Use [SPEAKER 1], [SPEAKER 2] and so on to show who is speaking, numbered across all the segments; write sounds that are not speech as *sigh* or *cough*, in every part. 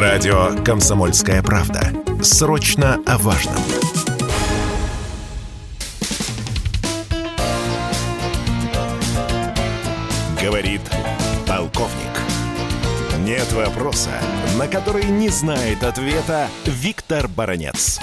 [SPEAKER 1] Радио «Комсомольская правда». Срочно о важном. Говорит полковник. Нет вопроса, на который не знает ответа Виктор Баранец.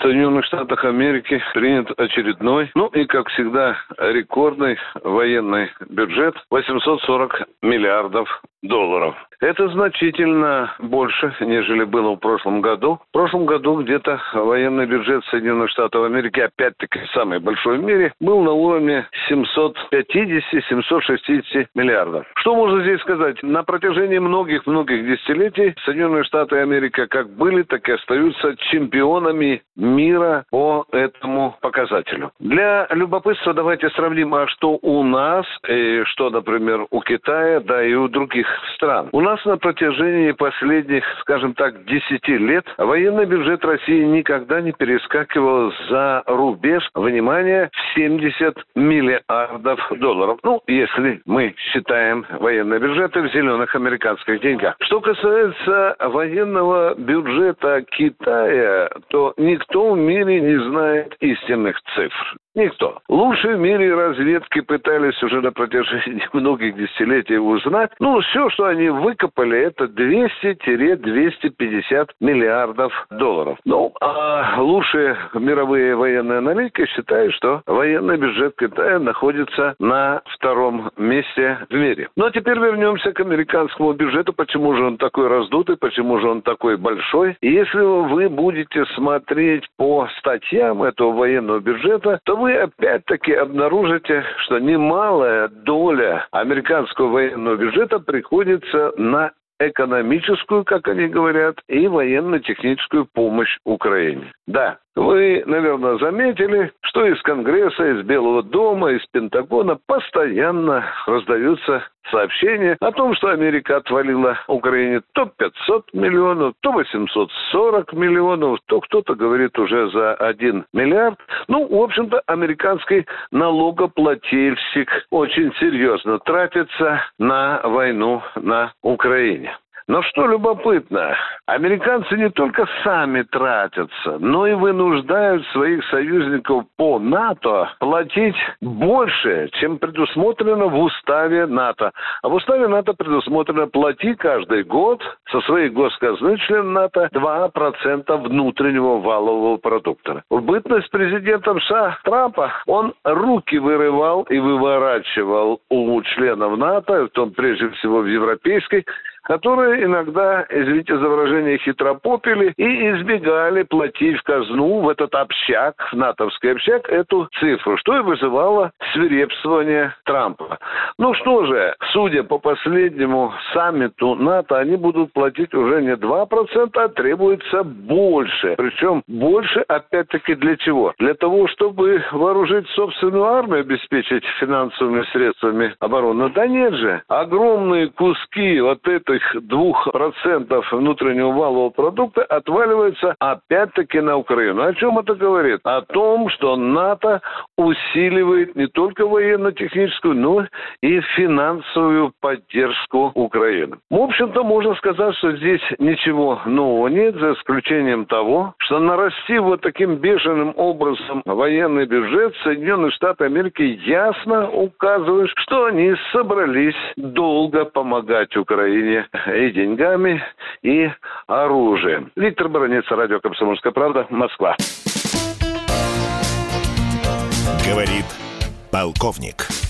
[SPEAKER 2] Соединенных Штатах Америки принят очередной, ну и, как всегда, рекордный военный бюджет 840 миллиардов долларов. Это значительно больше, нежели было в прошлом году. В прошлом году где-то военный бюджет Соединенных Штатов Америки, опять-таки самый большой в мире, был на уровне 750-760 миллиардов. Что можно здесь сказать? На протяжении многих-многих десятилетий Соединенные Штаты Америки как были, так и остаются чемпионами мира по этому показателю. Для любопытства давайте сравним, а что у нас, и что, например, у Китая, да и у других стран. У нас на протяжении последних, скажем так, 10 лет военный бюджет России никогда не перескакивал за рубеж, внимания в 70 миллиардов долларов. Ну, если мы считаем военные бюджеты в зеленых американских деньгах. Что касается военного бюджета Китая, то никто в мире не знает истинных цифр. Никто. Лучшие в мире разведки пытались уже на протяжении *laughs* многих десятилетий узнать. Ну, все, что они выкопали, это 200-250 миллиардов долларов. Ну, а лучшие мировые военные аналитики считают, что военный бюджет Китая находится на втором месте в мире. Ну, а теперь вернемся к американскому бюджету. Почему же он такой раздутый, почему же он такой большой? Если вы будете смотреть по статьям этого военного бюджета, то вы вы опять-таки обнаружите, что немалая доля американского военного бюджета приходится на экономическую, как они говорят, и военно-техническую помощь Украине. Да, вы, наверное, заметили, что из Конгресса, из Белого дома, из Пентагона постоянно раздаются сообщения о том, что Америка отвалила Украине то 500 миллионов, то 840 миллионов, то кто-то говорит уже за 1 миллиард. Ну, в общем-то, американский налогоплательщик очень серьезно тратится на войну на Украине. Но что любопытно, американцы не только сами тратятся, но и вынуждают своих союзников по НАТО платить больше, чем предусмотрено в уставе НАТО. А в уставе НАТО предусмотрено плати каждый год со своей госказны член НАТО 2% внутреннего валового продукта. В бытность президентом США Трампа он руки вырывал и выворачивал у членов НАТО, в том прежде всего в европейской которые иногда, извините за выражение, хитропопили и избегали платить в казну, в этот общак, в натовский общак, эту цифру, что и вызывало свирепствование Трампа. Ну что же, судя по последнему саммиту НАТО, они будут платить уже не 2%, а требуется больше. Причем больше, опять-таки, для чего? Для того, чтобы вооружить собственную армию, обеспечить финансовыми средствами обороны. Да нет же. Огромные куски вот этих двух процентов внутреннего валового продукта отваливается опять-таки на Украину. О чем это говорит? О том, что НАТО усиливает не только военно-техническую, но и финансовую поддержку Украины. В общем-то, можно сказать, что здесь ничего нового нет, за исключением того, что нарастив вот таким бешеным образом военный бюджет, Соединенные Штаты Америки ясно указывают, что они собрались долго помогать Украине и деньгами, и оружием. Виктор Баранец, радио «Комсомольская правда», Москва.
[SPEAKER 1] Говорит полковник.